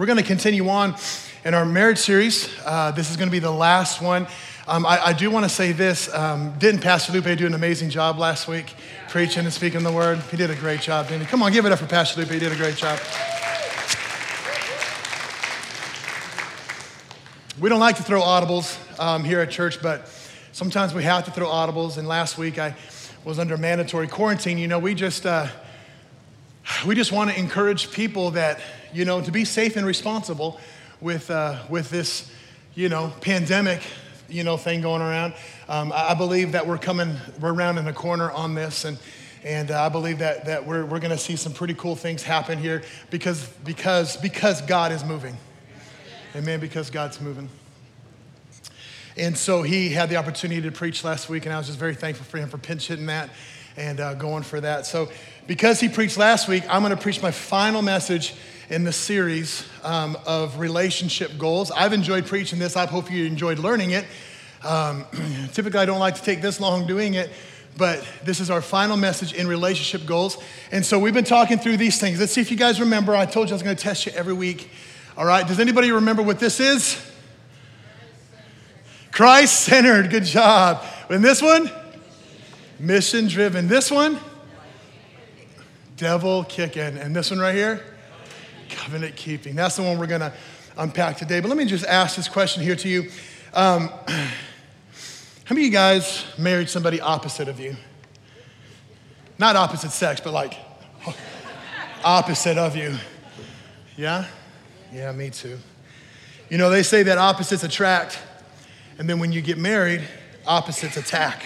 We're going to continue on in our marriage series. Uh, this is going to be the last one. Um, I, I, do want to say this. Um, didn't Pastor Lupe do an amazing job last week preaching and speaking the word? He did a great job, didn't he? Come on, give it up for Pastor Lupe. He did a great job. We don't like to throw audibles um, here at church, but sometimes we have to throw audibles. And last week I was under mandatory quarantine. You know, we just uh, we just want to encourage people that you know to be safe and responsible with uh, with this you know pandemic you know thing going around. Um, I believe that we're coming we're around in the corner on this and. And uh, I believe that, that we're, we're going to see some pretty cool things happen here because, because, because God is moving. Amen, because God's moving. And so he had the opportunity to preach last week, and I was just very thankful for him for pinch hitting that and uh, going for that. So, because he preached last week, I'm going to preach my final message in the series um, of relationship goals. I've enjoyed preaching this. I hope you enjoyed learning it. Um, typically, I don't like to take this long doing it, but this is our final message in relationship goals. And so, we've been talking through these things. Let's see if you guys remember. I told you I was going to test you every week. All right, does anybody remember what this is? Christ centered, good job. And this one? Mission driven. This one? Devil kicking. And this one right here? Covenant keeping. That's the one we're going to unpack today. But let me just ask this question here to you. Um, how many of you guys married somebody opposite of you? Not opposite sex, but like opposite of you. Yeah? Yeah, me too. You know, they say that opposites attract, and then when you get married, opposites attack.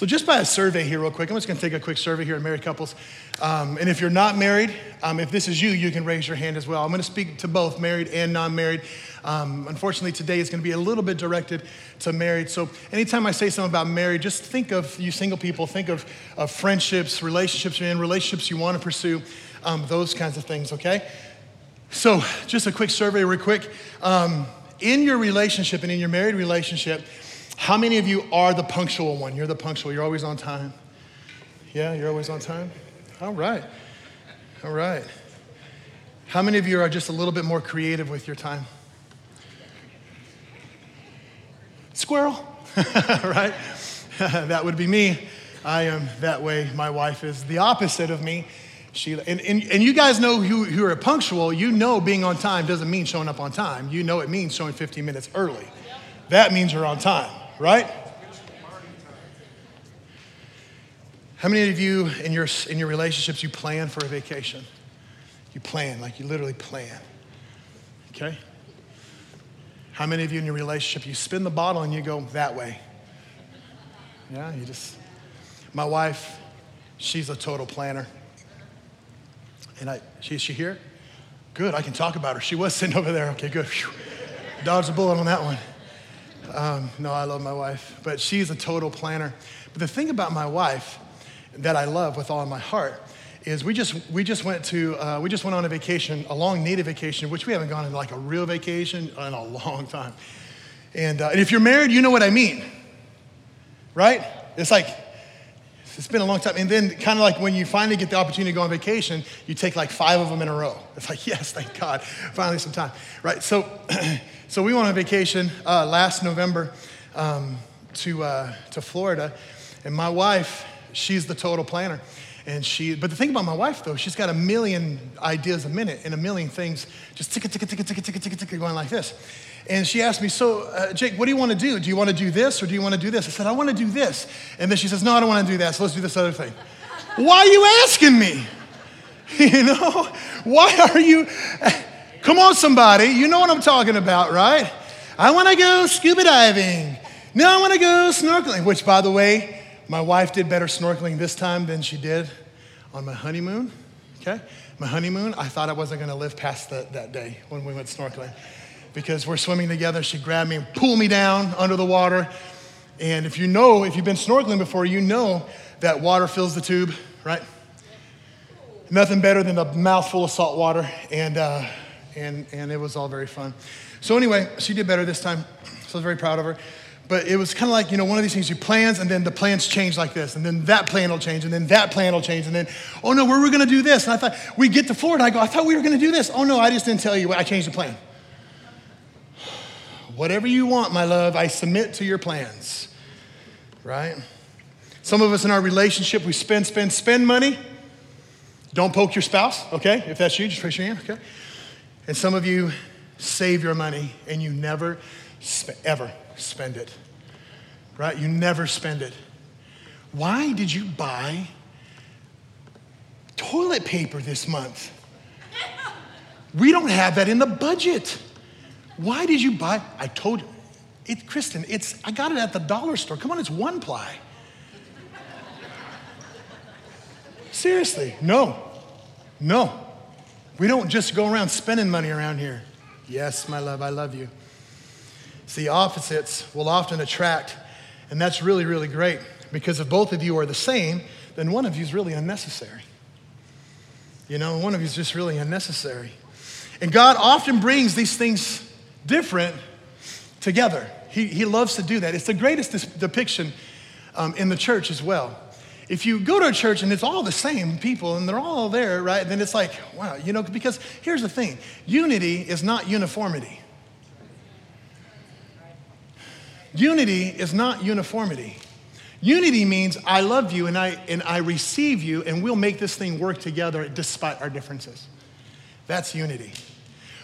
So, just by a survey here, real quick, I'm just gonna take a quick survey here of married couples. Um, and if you're not married, um, if this is you, you can raise your hand as well. I'm gonna speak to both married and non married. Um, unfortunately, today is gonna be a little bit directed to married. So, anytime I say something about married, just think of you single people, think of, of friendships, relationships you're in, relationships you wanna pursue um, those kinds of things, okay? So, just a quick survey, real quick. Um, in your relationship and in your married relationship, how many of you are the punctual one? You're the punctual, you're always on time. Yeah, you're always on time? All right. All right. How many of you are just a little bit more creative with your time? Squirrel, right? that would be me. I am that way. My wife is the opposite of me. She, and, and, and you guys know who, who are punctual, you know being on time doesn't mean showing up on time. You know it means showing 15 minutes early. That means you're on time, right? How many of you in your, in your relationships, you plan for a vacation? You plan, like you literally plan, okay? How many of you in your relationship, you spin the bottle and you go that way? Yeah, you just, my wife, she's a total planner. And I, she, is she here? Good, I can talk about her. She was sitting over there. Okay, good. Dodged a bullet on that one. Um, no, I love my wife, but she's a total planner. But the thing about my wife that I love with all my heart is we just we just went to uh, we just went on a vacation, a long native vacation, which we haven't gone on like a real vacation in a long time. And, uh, and if you're married, you know what I mean, right? It's like it's been a long time. And then, kind of like when you finally get the opportunity to go on vacation, you take like five of them in a row. It's like, yes, thank God, finally some time, right? So, So we went on vacation uh, last November um, to, uh, to Florida, and my wife, she's the total planner. And she, but the thing about my wife though, she's got a million ideas a minute and a million things just ticka, ticka, ticka, ticka, ticka, ticka, ticka going like this. And she asked me, So, uh, Jake, what do you want to do? Do you want to do this or do you want to do this? I said, I want to do this. And then she says, No, I don't want to do that. So let's do this other thing. Why are you asking me? you know, why are you? Come on, somebody. You know what I'm talking about, right? I want to go scuba diving. No, I want to go snorkeling, which, by the way, my wife did better snorkeling this time than she did on my honeymoon. Okay? My honeymoon, I thought I wasn't going to live past the, that day when we went snorkeling because we're swimming together. She grabbed me and pulled me down under the water. And if you know, if you've been snorkeling before, you know that water fills the tube, right? Nothing better than a mouthful of salt water. And, uh, and, and it was all very fun. So, anyway, she did better this time. So I was very proud of her. but it was kind of like, you know, one of these things you plans and then the plans change like this, and then that plan will change, and then that plan will change, and then, oh no, we were gonna do this. And I thought, we get to Florida, I go, I thought we were gonna do this. Oh no, I just didn't tell you, I changed the plan. Whatever you want, my love, I submit to your plans, right? Some of us in our relationship, we spend, spend, spend money. Don't poke your spouse, okay? If that's you, just raise your hand, okay? And some of you save your money and you never, sp- ever spend it, right? You never spend it. Why did you buy toilet paper this month? We don't have that in the budget. Why did you buy? I told you, it, Kristen, it's, I got it at the dollar store. Come on, it's one ply. Seriously, no, no. We don't just go around spending money around here. Yes, my love, I love you. See, opposites will often attract, and that's really, really great because if both of you are the same, then one of you is really unnecessary. You know, one of you is just really unnecessary. And God often brings these things different together. He, he loves to do that. It's the greatest depiction um, in the church as well. If you go to a church and it's all the same people and they're all there, right, then it's like, wow, you know, because here's the thing unity is not uniformity. Unity is not uniformity. Unity means I love you and I, and I receive you and we'll make this thing work together despite our differences. That's unity.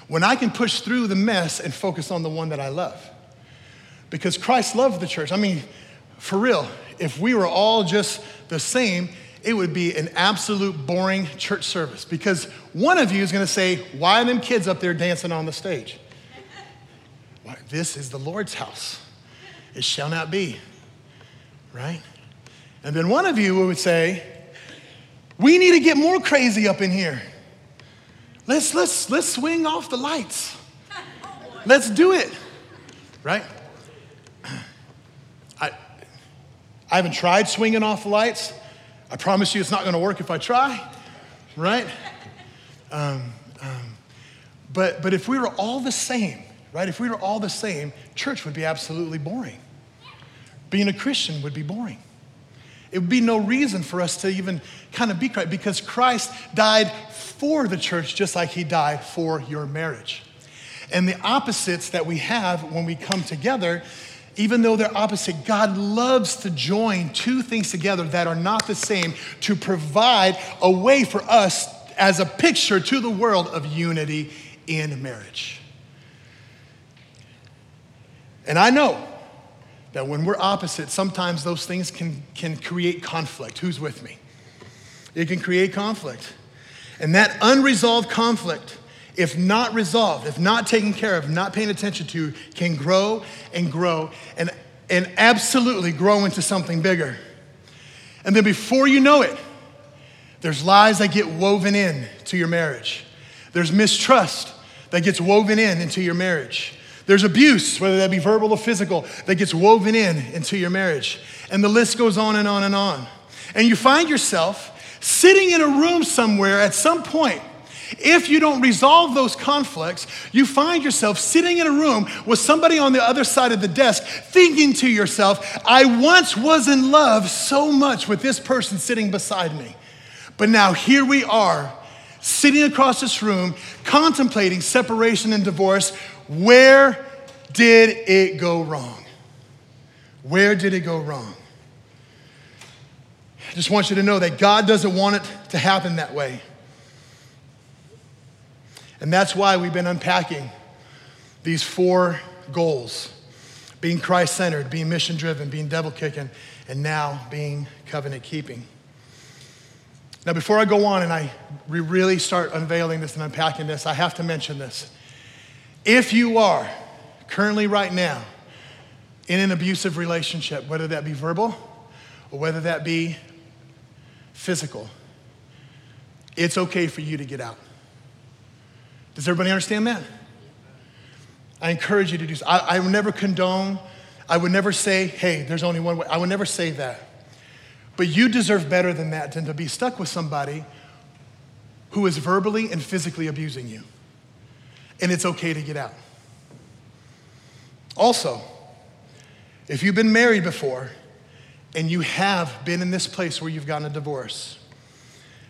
When I can push through the mess and focus on the one that I love. Because Christ loved the church. I mean, for real, if we were all just the same, it would be an absolute boring church service because one of you is going to say, Why are them kids up there dancing on the stage? Why, this is the Lord's house. It shall not be. Right? And then one of you would say, We need to get more crazy up in here. Let's, let's, let's swing off the lights. Let's do it. Right? I, I haven't tried swinging off the lights. I promise you it's not going to work if I try. Right? Um, um, but, but if we were all the same, right? If we were all the same, church would be absolutely boring. Being a Christian would be boring. It would be no reason for us to even kind of be Christ because Christ died for the church just like he died for your marriage. And the opposites that we have when we come together, even though they're opposite, God loves to join two things together that are not the same to provide a way for us as a picture to the world of unity in marriage. And I know that when we're opposite, sometimes those things can, can create conflict. Who's with me? It can create conflict. And that unresolved conflict, if not resolved, if not taken care of, not paying attention to, can grow and grow and, and absolutely grow into something bigger. And then before you know it, there's lies that get woven in to your marriage. There's mistrust that gets woven in into your marriage. There's abuse, whether that be verbal or physical, that gets woven in into your marriage. And the list goes on and on and on. And you find yourself sitting in a room somewhere at some point. If you don't resolve those conflicts, you find yourself sitting in a room with somebody on the other side of the desk thinking to yourself, I once was in love so much with this person sitting beside me. But now here we are, sitting across this room, contemplating separation and divorce where did it go wrong? Where did it go wrong? I just want you to know that God doesn't want it to happen that way. And that's why we've been unpacking these four goals being Christ centered, being mission driven, being devil kicking, and now being covenant keeping. Now, before I go on and I really start unveiling this and unpacking this, I have to mention this. If you are currently, right now, in an abusive relationship, whether that be verbal or whether that be physical, it's okay for you to get out. Does everybody understand that? I encourage you to do so. I, I would never condone, I would never say, hey, there's only one way. I would never say that. But you deserve better than that than to be stuck with somebody who is verbally and physically abusing you and it's okay to get out. Also, If you've been married before and you have been in this place where you've gotten a divorce,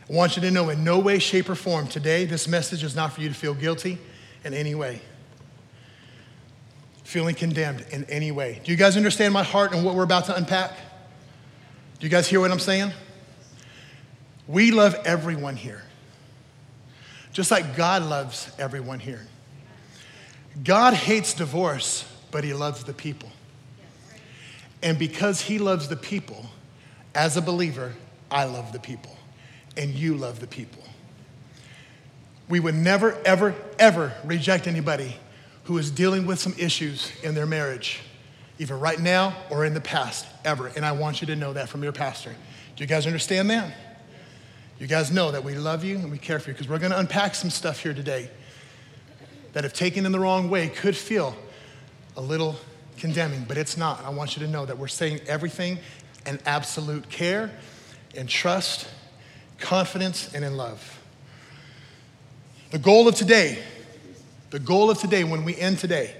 I want you to know in no way, shape, or form today, this message is not for you to feel guilty in any way, feeling condemned in any way. Do you guys understand my heart and what we're about to unpack? Do you guys hear what I'm saying? We love everyone here, just like God loves everyone here. God hates divorce, but he loves the people. And because he loves the people, as a believer, I love the people, and you love the people. We would never, ever, ever reject anybody who is dealing with some issues in their marriage, either right now or in the past, ever. And I want you to know that from your pastor. Do you guys understand that? You guys know that we love you and we care for you because we're going to unpack some stuff here today that, if taken in the wrong way, could feel a little condemning, but it's not. I want you to know that we're saying everything in absolute care and trust, confidence, and in love. The goal of today, the goal of today, when we end today,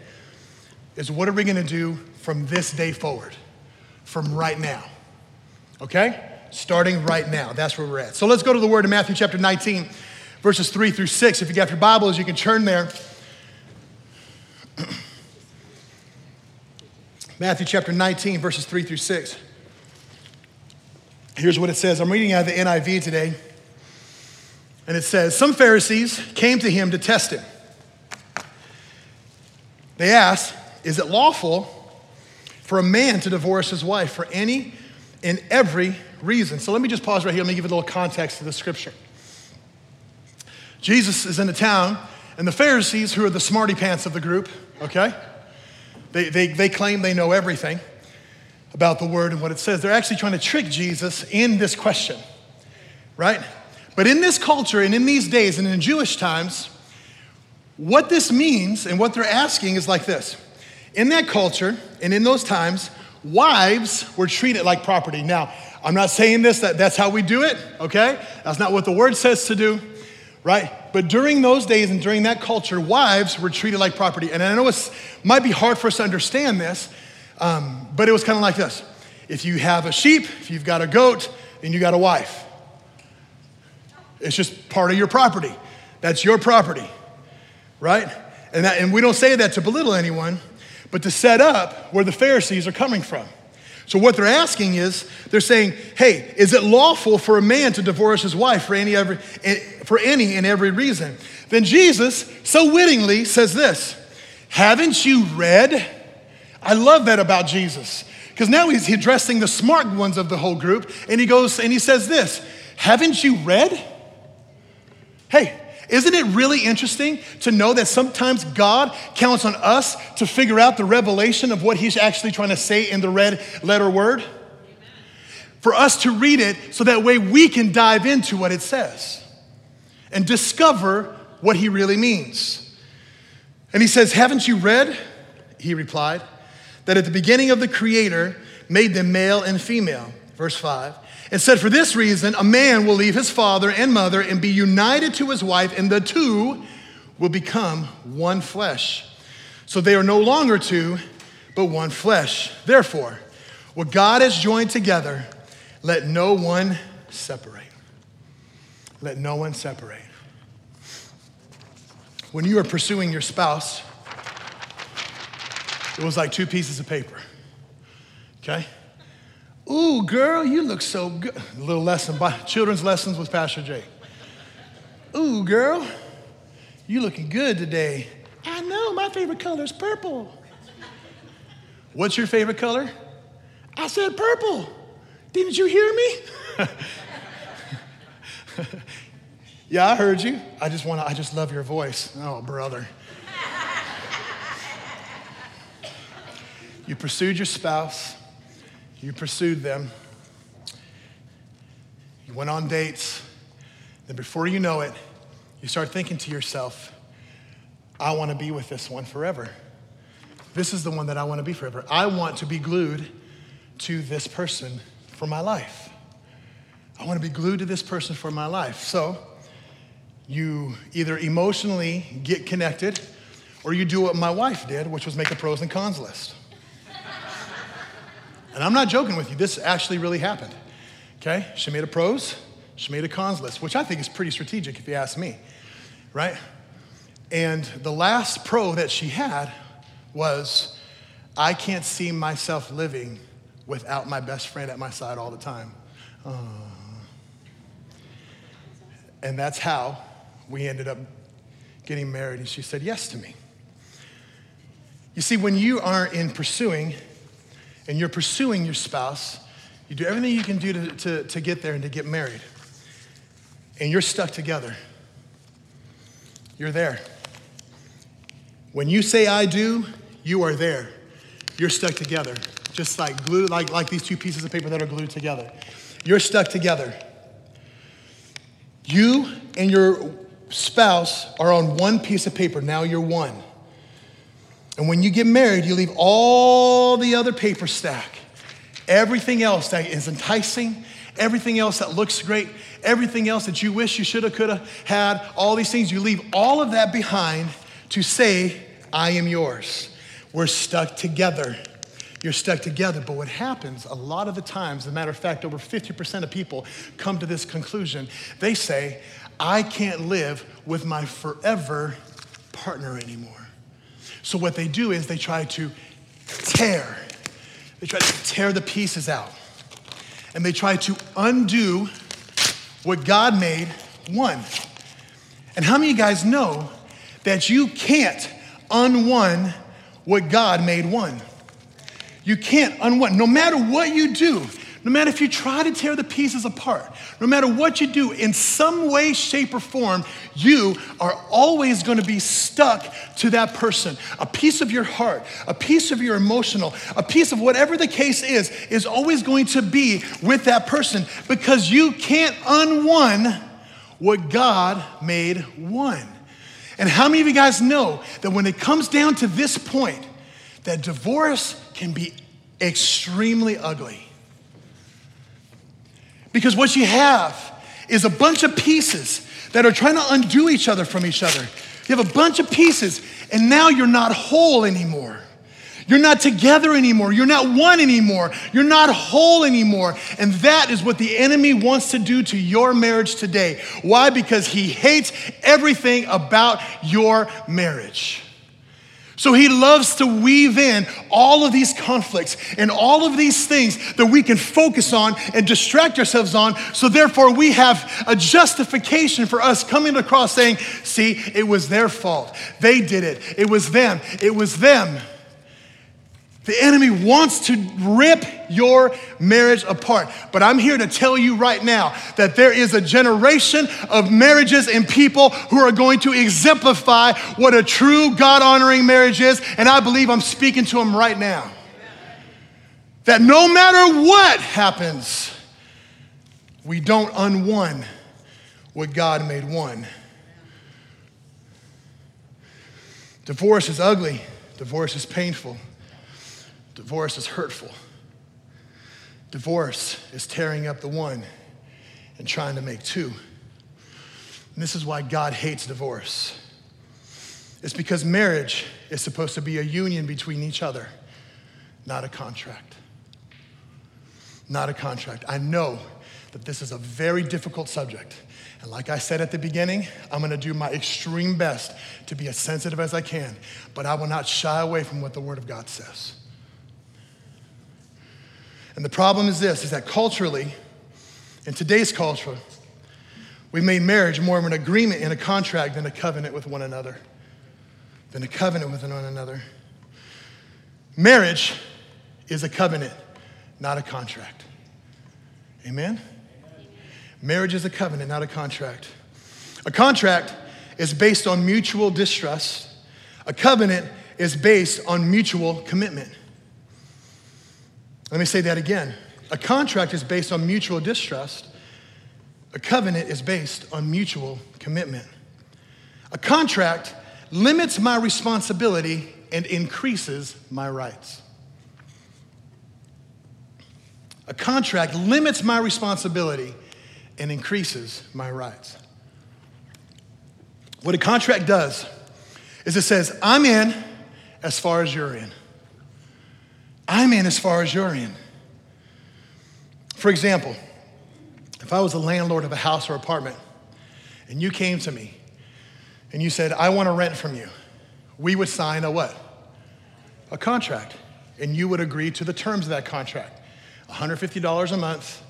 is what are we going to do from this day forward, from right now? Okay? Starting right now. That's where we're at. So let's go to the word in Matthew chapter 19, verses 3 through 6. If you got your Bibles, you can turn there. Matthew chapter 19, verses 3 through 6. Here's what it says. I'm reading out of the NIV today. And it says Some Pharisees came to him to test him. They asked, Is it lawful for a man to divorce his wife for any and every reason? So let me just pause right here. Let me give a little context to the scripture. Jesus is in a town, and the Pharisees, who are the smarty pants of the group, okay? They, they, they claim they know everything about the word and what it says. They're actually trying to trick Jesus in this question, right? But in this culture and in these days and in Jewish times, what this means and what they're asking is like this. In that culture and in those times, wives were treated like property. Now, I'm not saying this, that that's how we do it, okay? That's not what the word says to do, right? But during those days and during that culture, wives were treated like property. And I know it might be hard for us to understand this, um, but it was kind of like this. If you have a sheep, if you've got a goat, and you got a wife, it's just part of your property. That's your property, right? And, that, and we don't say that to belittle anyone, but to set up where the Pharisees are coming from. So what they're asking is, they're saying, "Hey, is it lawful for a man to divorce his wife for any every, for any and every reason?" Then Jesus, so wittingly, says this: "Haven't you read?" I love that about Jesus because now he's addressing the smart ones of the whole group, and he goes and he says this: "Haven't you read?" Hey, isn't it really interesting to know that sometimes God counts on us to figure out the revelation of what He's actually trying to say in the red letter word? For us to read it so that way we can dive into what it says and discover what He really means. And He says, Haven't you read? He replied, that at the beginning of the Creator made them male and female. Verse 5 it said, For this reason, a man will leave his father and mother and be united to his wife, and the two will become one flesh. So they are no longer two, but one flesh. Therefore, what God has joined together, let no one separate. Let no one separate. When you are pursuing your spouse, it was like two pieces of paper. Okay? Ooh, girl, you look so good. A little lesson by children's lessons with Pastor Jay. Ooh, girl, you looking good today. I know, my favorite color is purple. What's your favorite color? I said purple. Didn't you hear me? yeah, I heard you. I just want to, I just love your voice. Oh, brother. You pursued your spouse you pursued them. You went on dates. Then, before you know it, you start thinking to yourself, I want to be with this one forever. This is the one that I want to be forever. I want to be glued to this person for my life. I want to be glued to this person for my life. So, you either emotionally get connected or you do what my wife did, which was make a pros and cons list. And I'm not joking with you, this actually really happened. Okay? She made a pros, she made a cons list, which I think is pretty strategic if you ask me, right? And the last pro that she had was I can't see myself living without my best friend at my side all the time. Uh, and that's how we ended up getting married. And she said yes to me. You see, when you are in pursuing and you're pursuing your spouse, you do everything you can do to, to, to get there and to get married. And you're stuck together. You're there. When you say I do, you are there. You're stuck together, just like glue, like, like these two pieces of paper that are glued together. You're stuck together. You and your spouse are on one piece of paper. Now you're one. And when you get married, you leave all the other paper stack, everything else that is enticing, everything else that looks great, everything else that you wish you should have, could have had, all these things, you leave all of that behind to say, I am yours. We're stuck together. You're stuck together. But what happens a lot of the times, as a matter of fact, over 50% of people come to this conclusion. They say, I can't live with my forever partner anymore. So what they do is they try to tear, they try to tear the pieces out. And they try to undo what God made one. And how many of you guys know that you can't unone what God made one? You can't unone. No matter what you do, no matter if you try to tear the pieces apart, no matter what you do, in some way, shape, or form, you are always going to be stuck to that person. A piece of your heart, a piece of your emotional, a piece of whatever the case is, is always going to be with that person because you can't unone what God made one. And how many of you guys know that when it comes down to this point, that divorce can be extremely ugly? Because what you have is a bunch of pieces that are trying to undo each other from each other. You have a bunch of pieces, and now you're not whole anymore. You're not together anymore. You're not one anymore. You're not whole anymore. And that is what the enemy wants to do to your marriage today. Why? Because he hates everything about your marriage. So he loves to weave in all of these conflicts and all of these things that we can focus on and distract ourselves on. So therefore, we have a justification for us coming across saying, see, it was their fault. They did it. It was them. It was them. The enemy wants to rip your marriage apart. But I'm here to tell you right now that there is a generation of marriages and people who are going to exemplify what a true God honoring marriage is. And I believe I'm speaking to them right now. That no matter what happens, we don't unone what God made one. Divorce is ugly, divorce is painful. Divorce is hurtful. Divorce is tearing up the one and trying to make two. And this is why God hates divorce. It's because marriage is supposed to be a union between each other, not a contract. Not a contract. I know that this is a very difficult subject. And like I said at the beginning, I'm gonna do my extreme best to be as sensitive as I can, but I will not shy away from what the Word of God says. And the problem is this is that culturally, in today's culture, we've made marriage more of an agreement and a contract than a covenant with one another. Than a covenant with one another. Marriage is a covenant, not a contract. Amen? Marriage is a covenant, not a contract. A contract is based on mutual distrust. A covenant is based on mutual commitment. Let me say that again. A contract is based on mutual distrust. A covenant is based on mutual commitment. A contract limits my responsibility and increases my rights. A contract limits my responsibility and increases my rights. What a contract does is it says, I'm in as far as you're in. I'm in as far as you're in. For example, if I was a landlord of a house or apartment and you came to me and you said, I want to rent from you, we would sign a what? A contract. And you would agree to the terms of that contract. $150 a month.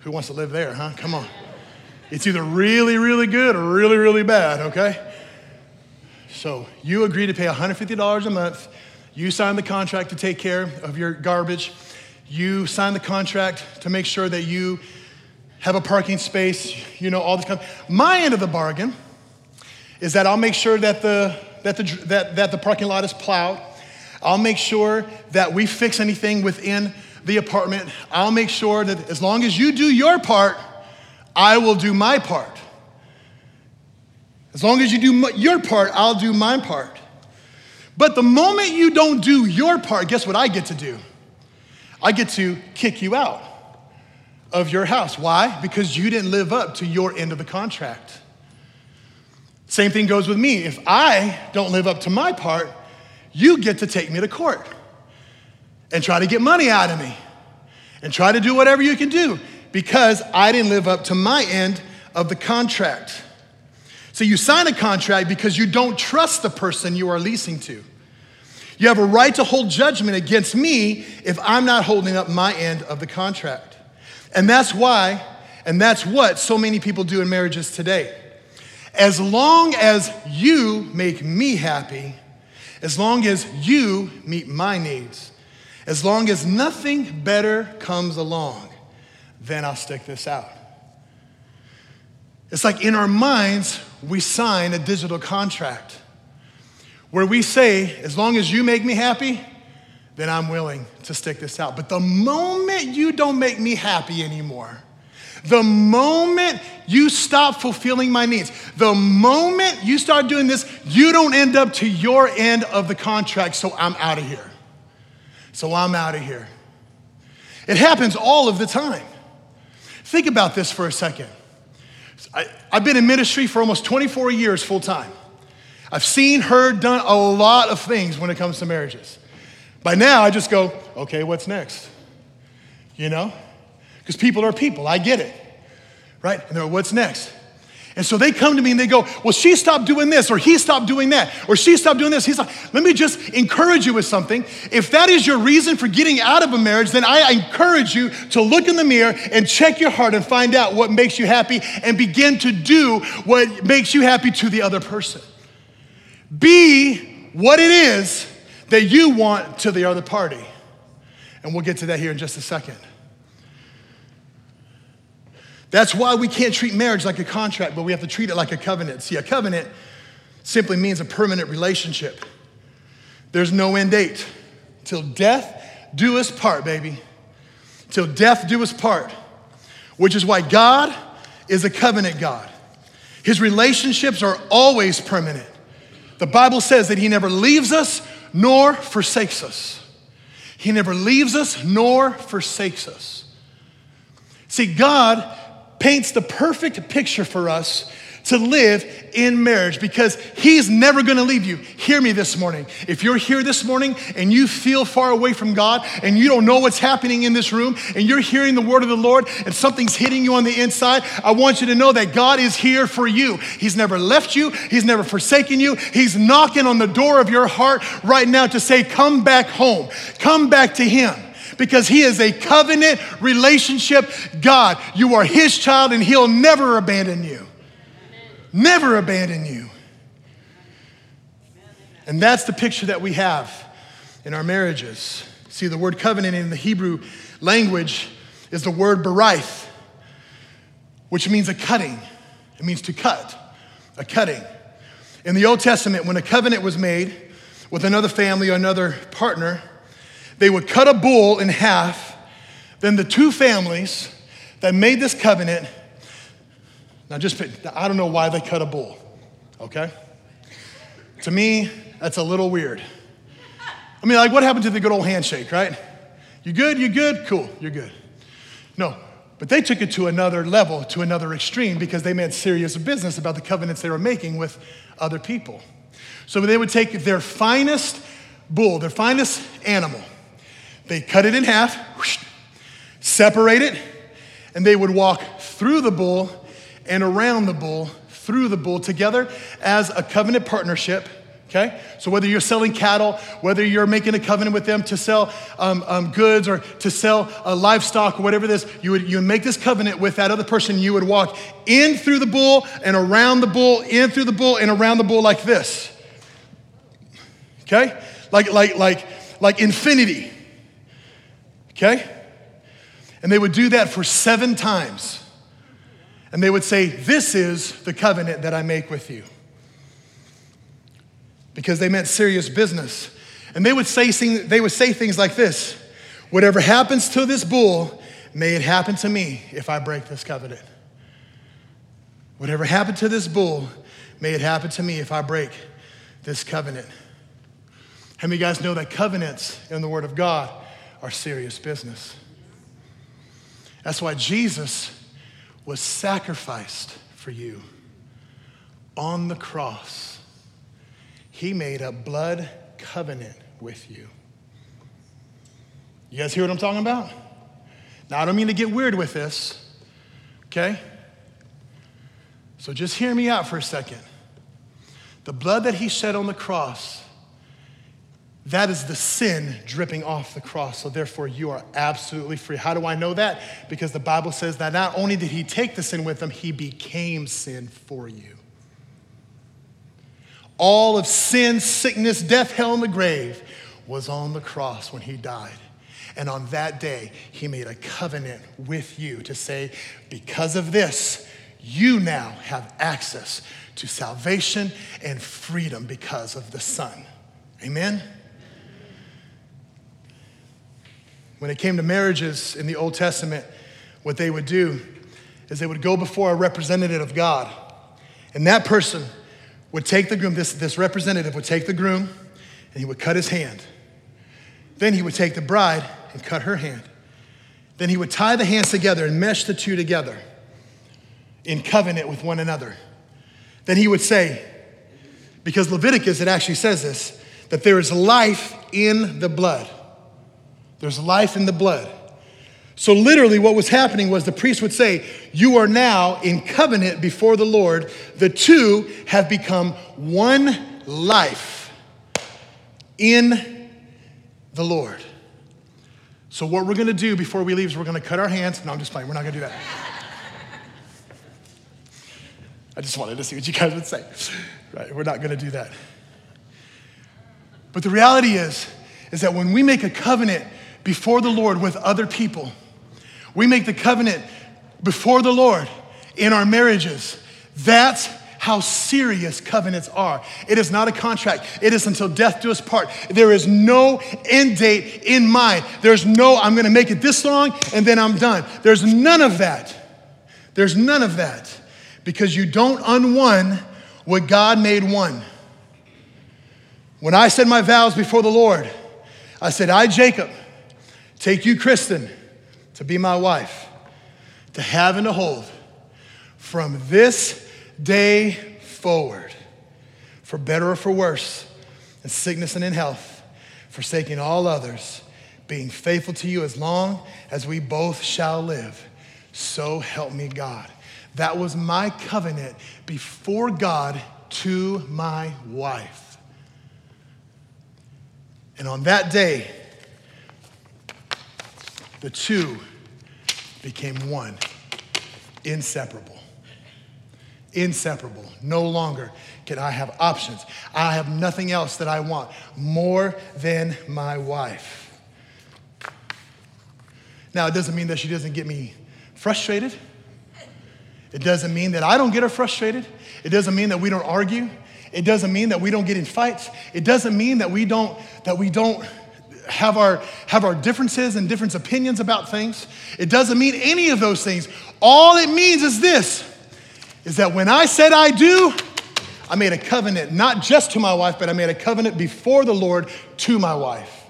Who wants to live there, huh? Come on. It's either really, really good or really, really bad, okay? So you agree to pay $150 a month. You sign the contract to take care of your garbage. You sign the contract to make sure that you have a parking space, you know, all this kind of. My end of the bargain is that I'll make sure that the, that the, that, that the parking lot is plowed. I'll make sure that we fix anything within the apartment. I'll make sure that as long as you do your part, I will do my part. As long as you do your part, I'll do my part. But the moment you don't do your part, guess what I get to do? I get to kick you out of your house. Why? Because you didn't live up to your end of the contract. Same thing goes with me. If I don't live up to my part, you get to take me to court and try to get money out of me and try to do whatever you can do because I didn't live up to my end of the contract. So you sign a contract because you don't trust the person you are leasing to. You have a right to hold judgment against me if I'm not holding up my end of the contract. And that's why, and that's what so many people do in marriages today. As long as you make me happy, as long as you meet my needs, as long as nothing better comes along, then I'll stick this out. It's like in our minds, we sign a digital contract where we say, as long as you make me happy, then I'm willing to stick this out. But the moment you don't make me happy anymore, the moment you stop fulfilling my needs, the moment you start doing this, you don't end up to your end of the contract, so I'm out of here. So I'm out of here. It happens all of the time. Think about this for a second. I, have been in ministry for almost 24 years full time. I've seen, heard, done a lot of things when it comes to marriages. By now, I just go, okay, what's next? You know? Because people are people, I get it. Right? And they're, what's next? And so they come to me and they go, Well, she stopped doing this, or he stopped doing that, or she stopped doing this. He's like, Let me just encourage you with something. If that is your reason for getting out of a marriage, then I encourage you to look in the mirror and check your heart and find out what makes you happy and begin to do what makes you happy to the other person. Be what it is that you want to the other party. And we'll get to that here in just a second. That's why we can't treat marriage like a contract, but we have to treat it like a covenant. See, a covenant simply means a permanent relationship. There's no end date. Till death do us part, baby. Till death do us part. Which is why God is a covenant God. His relationships are always permanent. The Bible says that He never leaves us nor forsakes us. He never leaves us nor forsakes us. See, God paints the perfect picture for us to live in marriage because he's never going to leave you. Hear me this morning. If you're here this morning and you feel far away from God and you don't know what's happening in this room and you're hearing the word of the Lord and something's hitting you on the inside, I want you to know that God is here for you. He's never left you, He's never forsaken you. He's knocking on the door of your heart right now to say, Come back home, come back to Him because He is a covenant relationship God. You are His child and He'll never abandon you. Never abandon you. And that's the picture that we have in our marriages. See, the word covenant in the Hebrew language is the word baraith, which means a cutting. It means to cut, a cutting. In the Old Testament, when a covenant was made with another family or another partner, they would cut a bull in half. Then the two families that made this covenant, now just, I don't know why they cut a bull, okay? To me, that's a little weird. I mean, like, what happened to the good old handshake, right? You good? You good? Cool, you're good. No, but they took it to another level, to another extreme, because they meant serious business about the covenants they were making with other people. So they would take their finest bull, their finest animal, they cut it in half, whoosh, separate it, and they would walk through the bull and around the bull, through the bull together as a covenant partnership. Okay? So, whether you're selling cattle, whether you're making a covenant with them to sell um, um, goods or to sell uh, livestock or whatever this, you would, you would make this covenant with that other person. You would walk in through the bull and around the bull, in through the bull and around the bull like this. Okay? Like, like, like, like infinity. Okay? And they would do that for seven times. And they would say, This is the covenant that I make with you. Because they meant serious business. And they would say, they would say things like this Whatever happens to this bull, may it happen to me if I break this covenant. Whatever happened to this bull, may it happen to me if I break this covenant. How many of you guys know that covenants in the Word of God are serious business? That's why Jesus was sacrificed for you on the cross. He made a blood covenant with you. You guys hear what I'm talking about? Now, I don't mean to get weird with this, okay? So just hear me out for a second. The blood that he shed on the cross that is the sin dripping off the cross. So, therefore, you are absolutely free. How do I know that? Because the Bible says that not only did he take the sin with him, he became sin for you. All of sin, sickness, death, hell, and the grave was on the cross when he died. And on that day, he made a covenant with you to say, because of this, you now have access to salvation and freedom because of the Son. Amen? When it came to marriages in the Old Testament, what they would do is they would go before a representative of God. And that person would take the groom, this, this representative would take the groom, and he would cut his hand. Then he would take the bride and cut her hand. Then he would tie the hands together and mesh the two together in covenant with one another. Then he would say, because Leviticus, it actually says this, that there is life in the blood. There's life in the blood. So, literally, what was happening was the priest would say, You are now in covenant before the Lord. The two have become one life in the Lord. So, what we're gonna do before we leave is we're gonna cut our hands. No, I'm just playing. We're not gonna do that. I just wanted to see what you guys would say. Right? We're not gonna do that. But the reality is, is that when we make a covenant before the Lord with other people. We make the covenant before the Lord in our marriages. That's how serious covenants are. It is not a contract. It is until death do us part. There is no end date in mind. There's no, I'm going to make it this long and then I'm done. There's none of that. There's none of that because you don't unone what God made one. When I said my vows before the Lord, I said, I, Jacob, Take you, Kristen, to be my wife, to have and to hold from this day forward, for better or for worse, in sickness and in health, forsaking all others, being faithful to you as long as we both shall live. So help me God. That was my covenant before God to my wife. And on that day, the two became one, inseparable. Inseparable. No longer can I have options. I have nothing else that I want more than my wife. Now, it doesn't mean that she doesn't get me frustrated. It doesn't mean that I don't get her frustrated. It doesn't mean that we don't argue. It doesn't mean that we don't get in fights. It doesn't mean that we don't that we don't have our, have our differences and different opinions about things. It doesn't mean any of those things. All it means is this is that when I said I do, I made a covenant, not just to my wife, but I made a covenant before the Lord to my wife.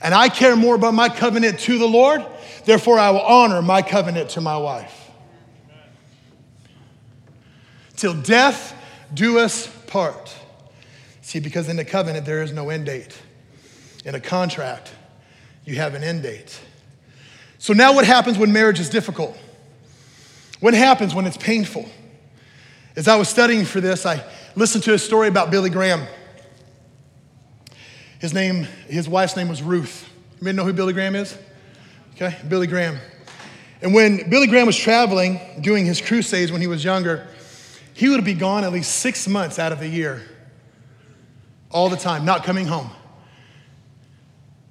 And I care more about my covenant to the Lord, therefore, I will honor my covenant to my wife. Till death do us part. See, because in the covenant, there is no end date in a contract, you have an end date. So now what happens when marriage is difficult? What happens when it's painful? As I was studying for this, I listened to a story about Billy Graham. His name, his wife's name was Ruth. You may know who Billy Graham is? Okay, Billy Graham. And when Billy Graham was traveling, doing his crusades when he was younger, he would be gone at least six months out of the year, all the time, not coming home.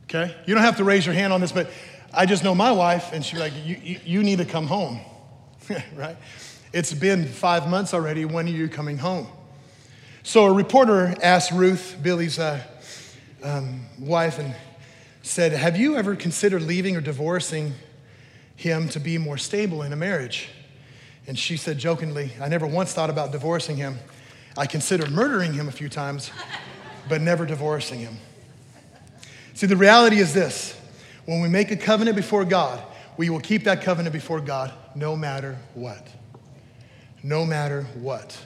Okay? You don't have to raise your hand on this, but I just know my wife, and she'd like, You, you, you need to come home, right? It's been five months already. When are you coming home? So a reporter asked Ruth, Billy's uh, um, wife, and said, Have you ever considered leaving or divorcing him to be more stable in a marriage? And she said jokingly, I never once thought about divorcing him. I considered murdering him a few times, but never divorcing him. See, the reality is this when we make a covenant before God, we will keep that covenant before God no matter what. No matter what.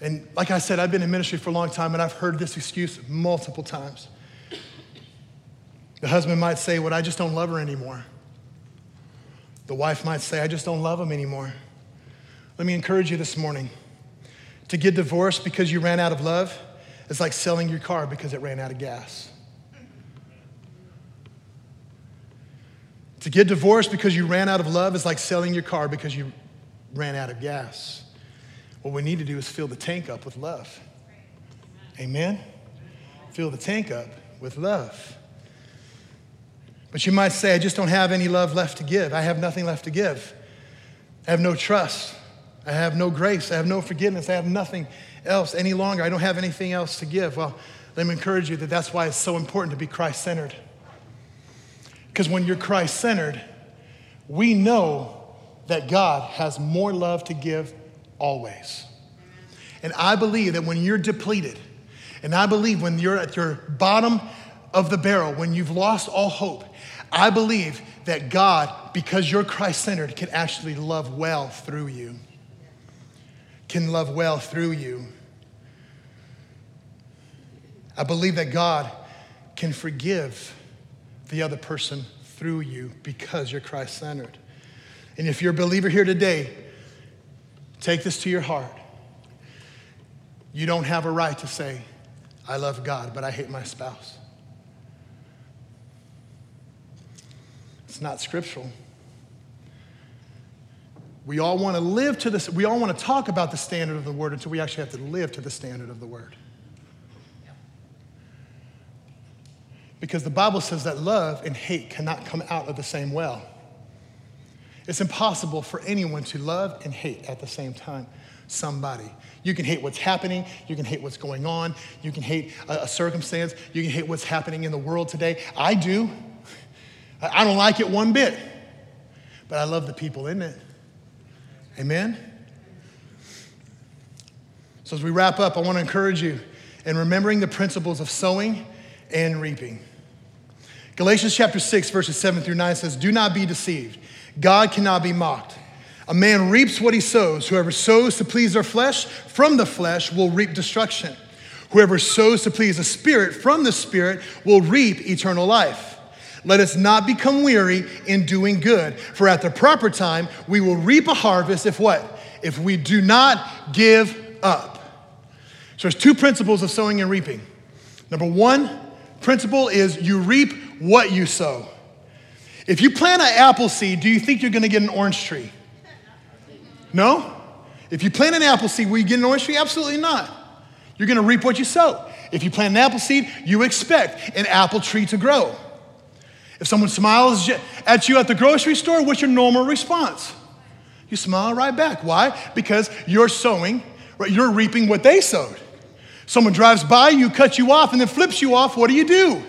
And like I said, I've been in ministry for a long time and I've heard this excuse multiple times. The husband might say, What, well, I just don't love her anymore. The wife might say, I just don't love him anymore. Let me encourage you this morning to get divorced because you ran out of love is like selling your car because it ran out of gas. To get divorced because you ran out of love is like selling your car because you ran out of gas. What we need to do is fill the tank up with love. Amen? Fill the tank up with love. But you might say, I just don't have any love left to give. I have nothing left to give. I have no trust. I have no grace. I have no forgiveness. I have nothing else any longer. I don't have anything else to give. Well, let me encourage you that that's why it's so important to be Christ centered. Because when you're Christ centered, we know that God has more love to give always. And I believe that when you're depleted, and I believe when you're at your bottom of the barrel, when you've lost all hope, I believe that God, because you're Christ centered, can actually love well through you. Can love well through you. I believe that God can forgive the other person through you because you're Christ centered. And if you're a believer here today, Take this to your heart. You don't have a right to say, I love God, but I hate my spouse. It's not scriptural. We all want to live to this, we all want to talk about the standard of the word until we actually have to live to the standard of the word. Because the Bible says that love and hate cannot come out of the same well. It's impossible for anyone to love and hate at the same time somebody. You can hate what's happening, you can hate what's going on, you can hate a, a, circumstance, you can hate what's happening in the world today. I do. I don't like it one bit, but I love the people in it. Amen? So, as we wrap up, I want to encourage you in remembering the principles of sowing and reaping. Galatians chapter 6, verses 7 through 9 says, Do not be deceived. God cannot be mocked. A man reaps what he sows. Whoever sows to please their flesh from the flesh will reap destruction. Whoever sows to please the Spirit from the Spirit will reap eternal life. Let us not become weary in doing good, for at the proper time we will reap a harvest if what? If we do not give up. So there's two principles of sowing and reaping. Number one principle is you reap what you sow. If you plant an apple seed, do you think you're gonna get an orange tree? No? If you plant an apple seed, will you get an orange tree? Absolutely not. You're gonna reap what you sow. If you plant an apple seed, you expect an apple tree to grow. If someone smiles at you at the grocery store, what's your normal response? You smile right back. Why? Because you're sowing, right? You're reaping what they sowed. Someone drives by you, cuts you off, and then flips you off. What do you do?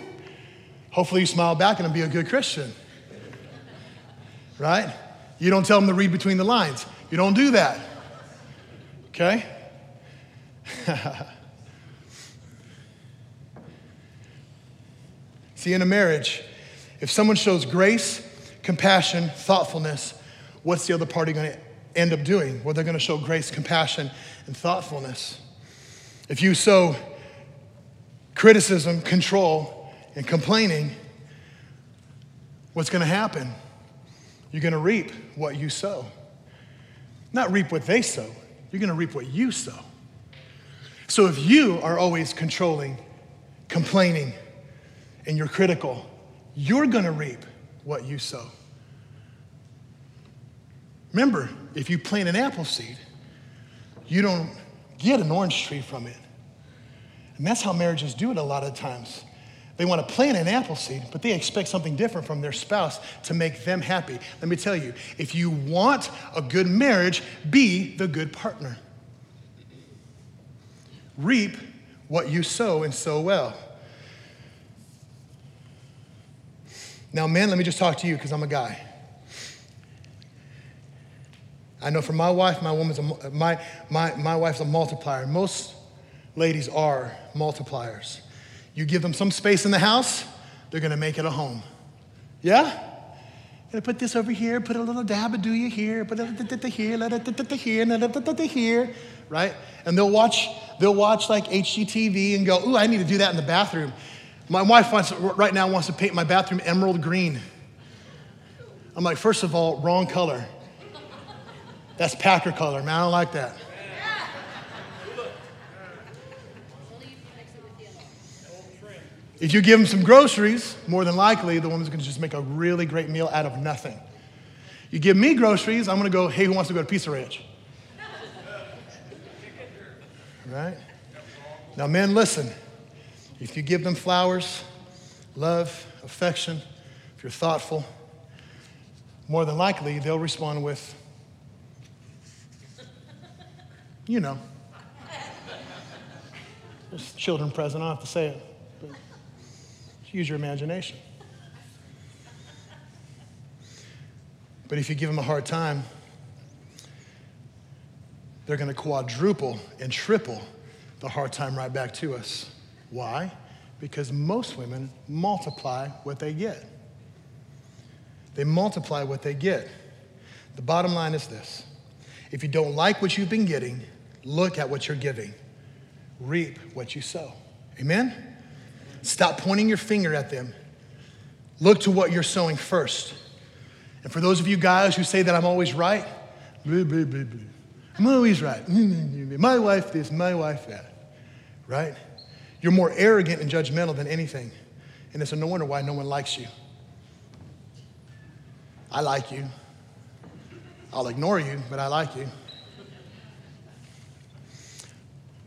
Hopefully, you smile back and be a good Christian right? You don't tell them to read between the lines. You don't do that. Okay? See, in a marriage, if someone shows grace, compassion, thoughtfulness, what's the other party going to end up doing? Well, they're going to show grace, compassion, and thoughtfulness. If you sow criticism, control, and complaining, what's going to happen? You're going to reap what you sow. Not reap what they sow, you're going to reap what you sow. So if you are always controlling, complaining, and you're critical, you're going to reap what you sow. Remember, if you plant an apple seed, you don't get an orange tree from it. And that's how marriages do it a lot of times. They want to plant an apple seed, but they expect something different from their spouse to make them happy. Let me tell you if you want a good marriage, be the good partner. Reap what you sow and sow well. Now, man, let me just talk to you because I'm a guy. I know for my wife, my woman's a, my, my, my wife's a multiplier. Most ladies are multipliers. You give them some space in the house, they're gonna make it a home. Yeah? Gonna put this over here, put a little dab of do you here, put a here, let it here, here, right? And they'll watch, they'll watch like HGTV and go, ooh, I need to do that in the bathroom. My wife wants, right now wants to paint my bathroom emerald green. I'm like, first of all, wrong color. That's Packer color, man. I don't like that. If you give them some groceries, more than likely the woman's gonna just make a really great meal out of nothing. You give me groceries, I'm gonna go, hey, who wants to go to Pizza Ranch? Right? Now, men, listen. If you give them flowers, love, affection, if you're thoughtful, more than likely they'll respond with, you know. There's children present, I don't have to say it. But use your imagination. But if you give them a hard time, they're going to quadruple and triple the hard time right back to us. Why? Because most women multiply what they get. They multiply what they get. The bottom line is this if you don't like what you've been getting, look at what you're giving. Reap what you sow. Amen? Stop pointing your finger at them. Look to what you're sowing first. And for those of you guys who say that I'm always right, I'm always right. My wife this, my wife that, right? You're more arrogant and judgmental than anything. And it's no wonder why no one likes you. I like you. I'll ignore you, but I like you.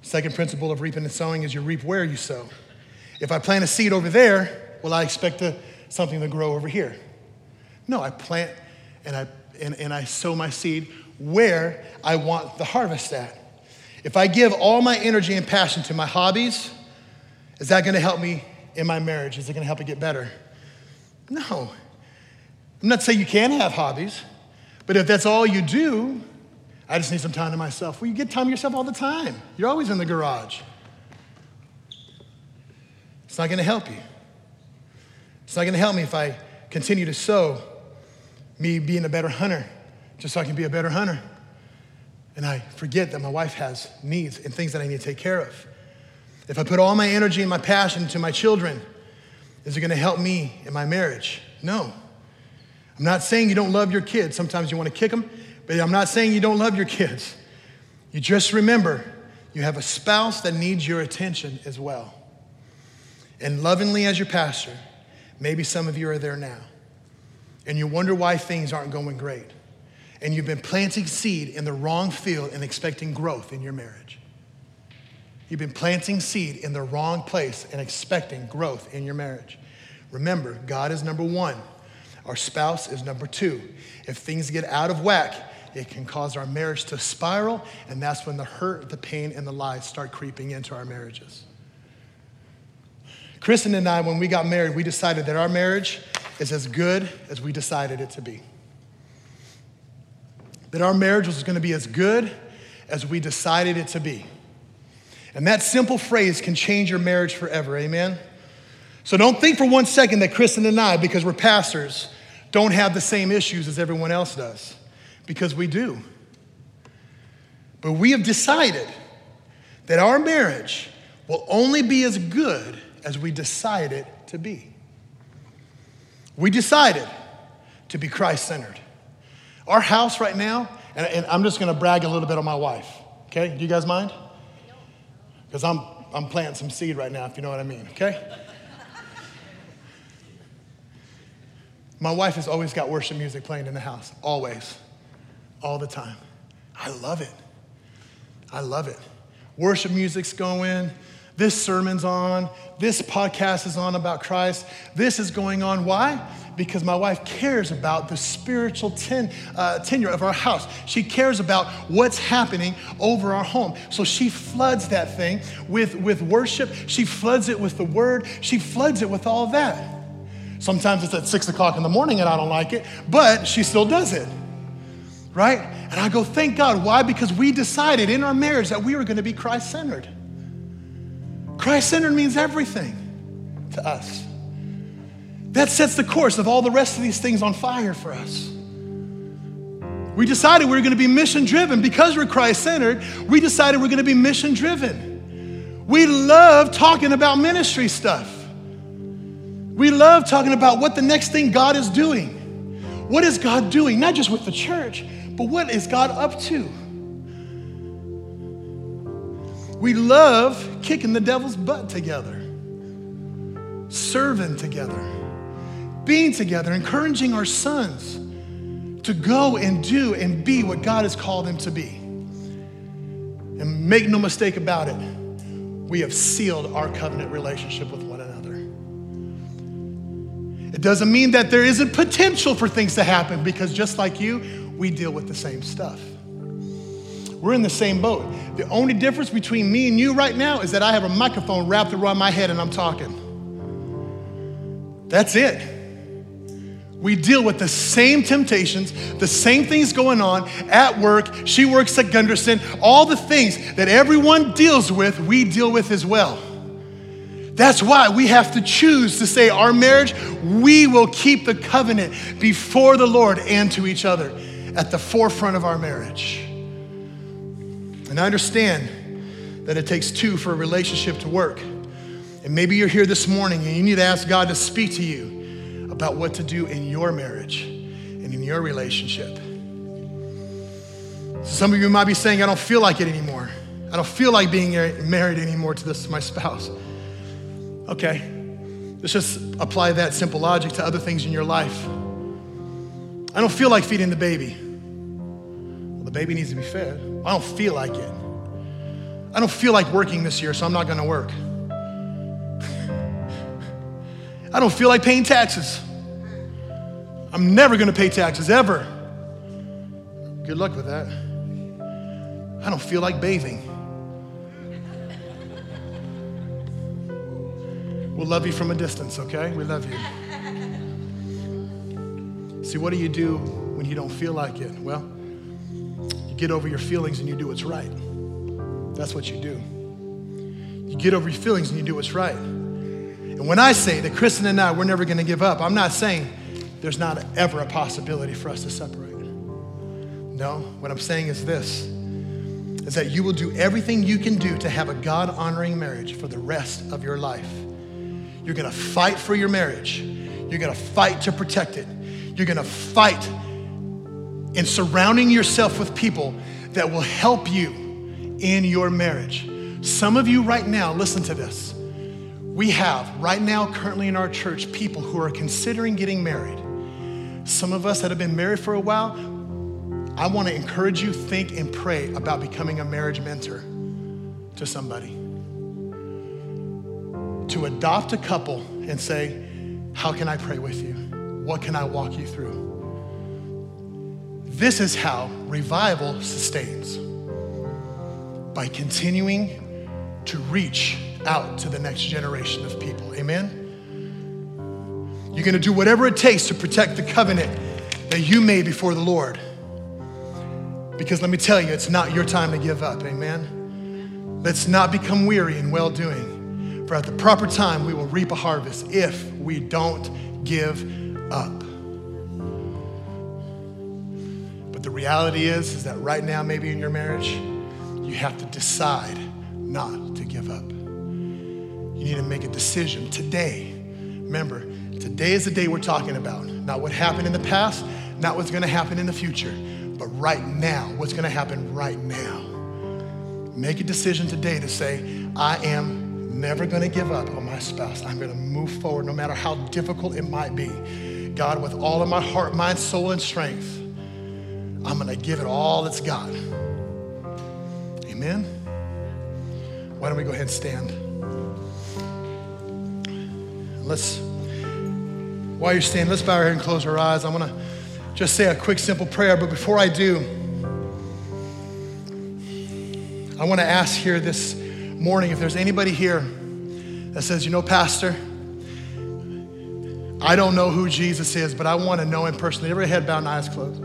Second principle of reaping and sowing is you reap where you sow. If I plant a seed over there, will I expect something to grow over here? No, I plant and I, and, and I sow my seed where I want the harvest at. If I give all my energy and passion to my hobbies, is that gonna help me in my marriage? Is it gonna help it get better? No. I'm not saying you can't have hobbies, but if that's all you do, I just need some time to myself. Well, you get time to yourself all the time. You're always in the garage. It's not going to help you. It's not going to help me if I continue to sow me being a better hunter, just so I can be a better hunter. And I forget that my wife has needs and things that I need to take care of. If I put all my energy and my passion into my children, is it going to help me in my marriage? No. I'm not saying you don't love your kids. Sometimes you want to kick them, but I'm not saying you don't love your kids. You just remember you have a spouse that needs your attention as well. And lovingly, as your pastor, maybe some of you are there now, and you wonder why things aren't going great. And you've been planting seed in the wrong field and expecting growth in your marriage. You've been planting seed in the wrong place and expecting growth in your marriage. Remember, God is number one. Our spouse is number two. If things get out of whack, it can cause our marriage to spiral, and that's when the hurt, the pain, and the lies start creeping into our marriages. Kristen and I, when we got married, we decided that our marriage is as good as we decided it to be. That our marriage was gonna be as good as we decided it to be. And that simple phrase can change your marriage forever, amen? So don't think for one second that Kristen and I, because we're pastors, don't have the same issues as everyone else does because we do. But we have decided that our marriage will only be as good as we decide it to be. We decided to be Christ centered. Our house right now, and, and I'm just gonna brag a little bit on my wife, okay? Do you guys mind? Because I'm, I'm planting some seed right now, if you know what I mean, okay? My wife has always got worship music playing in the house, always, all the time. I love it. I love it. Worship music's going, this sermon's on, this podcast is on about Christ, this is going on. Why? Because my wife cares about the spiritual ten, uh, tenure of our house. She cares about what's happening over our home. So she floods that thing with, with worship, she floods it with the word, she floods it with all that. Sometimes it's at six o'clock in the morning and I don't like it, but she still does it. Right? And I go, thank God. Why? Because we decided in our marriage that we were going to be Christ centered. Christ centered means everything to us. That sets the course of all the rest of these things on fire for us. We decided we were going to be mission driven. Because we're Christ centered, we decided we're going to be mission driven. We love talking about ministry stuff. We love talking about what the next thing God is doing. What is God doing? Not just with the church, but what is God up to? We love kicking the devil's butt together, serving together, being together, encouraging our sons to go and do and be what God has called them to be. And make no mistake about it, we have sealed our covenant relationship with one another. It doesn't mean that there isn't potential for things to happen because just like you, we deal with the same stuff. We're in the same boat. The only difference between me and you right now is that I have a microphone wrapped around my head and I'm talking. That's it. We deal with the same temptations, the same things going on at work. She works at Gundersen. All the things that everyone deals with, we deal with as well. That's why we have to choose to say our marriage, we will keep the covenant before the Lord and to each other at the forefront of our marriage. And I understand that it takes two for a relationship to work. And maybe you're here this morning and you need to ask God to speak to you about what to do in your marriage and in your relationship. Some of you might be saying, I don't feel like it anymore. I don't feel like being married anymore to this my spouse. Okay, let's just apply that simple logic to other things in your life. I don't feel like feeding the baby. Well, the baby needs to be fed. I don't feel like it. I don't feel like working this year, so I'm not gonna work. I don't feel like paying taxes. I'm never gonna pay taxes, ever. Good luck with that. I don't feel like bathing. We'll love you from a distance, okay? We love you. See, what do you do when you don't feel like it? Well, you get over your feelings and you do what's right. That's what you do. You get over your feelings and you do what's right. And when I say that Kristen and I, we're never gonna give up, I'm not saying there's not ever a possibility for us to separate. No, what I'm saying is this is that you will do everything you can do to have a God honoring marriage for the rest of your life. You're gonna fight for your marriage. You're gonna fight to protect it. You're gonna fight in surrounding yourself with people that will help you in your marriage. Some of you right now, listen to this. We have right now, currently in our church, people who are considering getting married. Some of us that have been married for a while, I wanna encourage you, think and pray about becoming a marriage mentor to somebody to adopt a couple and say, How can I pray with you? What can I walk you through? This is how revival sustains by continuing to reach out to the next generation of people. Amen? You're gonna do whatever it takes to protect the covenant that you made before the Lord. Because let me tell you, it's not your time to give up. Amen? Let's not become weary in well doing. For at the proper time, we will reap a harvest if we don't give up. But the reality is, is that right now, maybe in your marriage, you have to decide not to give up. You need to make a decision today. Remember, today is the day we're talking about. Not what happened in the past, not what's gonna happen in the future, but right now, what's gonna happen right now. Make a decision today to say, I am never gonna give up on my spouse. I'm gonna move forward no matter how difficult it might be. God, with all of my heart, mind, soul, and strength, I'm gonna give it all it's got. Amen? Why don't we go ahead and stand? Let's, while you're standing, let's bow our head and close our eyes. I wanna just say a quick, simple prayer, but before I do, I wanna ask here this morning if there's anybody here that says, you know, Pastor, I don't know who Jesus is, but I want to know him personally. Every head bowed and eyes closed.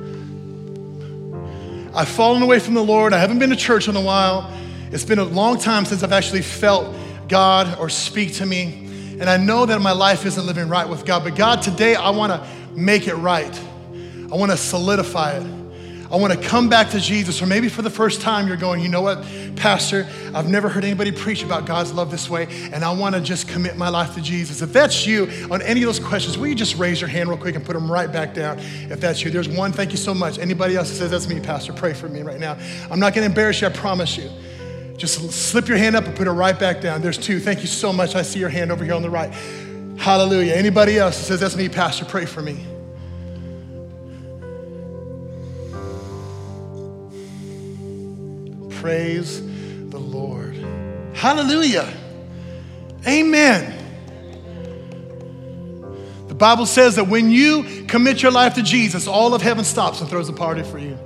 I've fallen away from the Lord. I haven't been to church in a while. It's been a long time since I've actually felt God or speak to me. And I know that my life isn't living right with God. But God, today I want to make it right. I want to solidify it. I want to come back to Jesus, or maybe for the first time you're going, you know what, Pastor, I've never heard anybody preach about God's love this way, and I want to just commit my life to Jesus. If that's you on any of those questions, will you just raise your hand real quick and put them right back down if that's you? There's one, thank you so much. Anybody else that says, that's me, Pastor, pray for me right now. I'm not going to embarrass you, I promise you. Just slip your hand up and put it right back down. There's two. Thank you so much. I see your hand over here on the right. Hallelujah. Anybody else that says, that's me, Pastor, pray for me. Praise the Lord. Hallelujah. Amen. The Bible says that when you commit your life to Jesus, all of heaven stops and throws a party for you.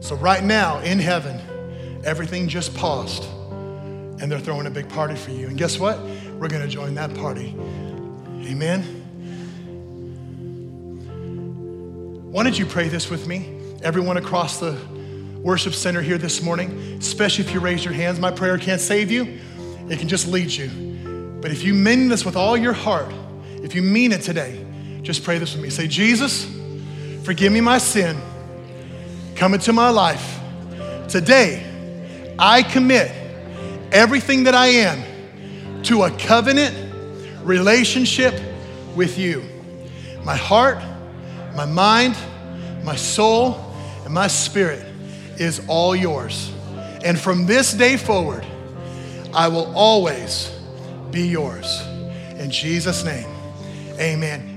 So, right now in heaven, everything just paused and they're throwing a big party for you. And guess what? We're going to join that party. Amen. Why don't you pray this with me? Everyone across the worship center here this morning, especially if you raise your hands. My prayer can't save you, it can just lead you. But if you mean this with all your heart, if you mean it today, just pray this with me. Say, Jesus, forgive me my sin. Come into my life. Today, I commit everything that I am to a covenant relationship with you. My heart, my mind, my soul, and my spirit is all yours. And from this day forward, I will always be yours. In Jesus' name, amen.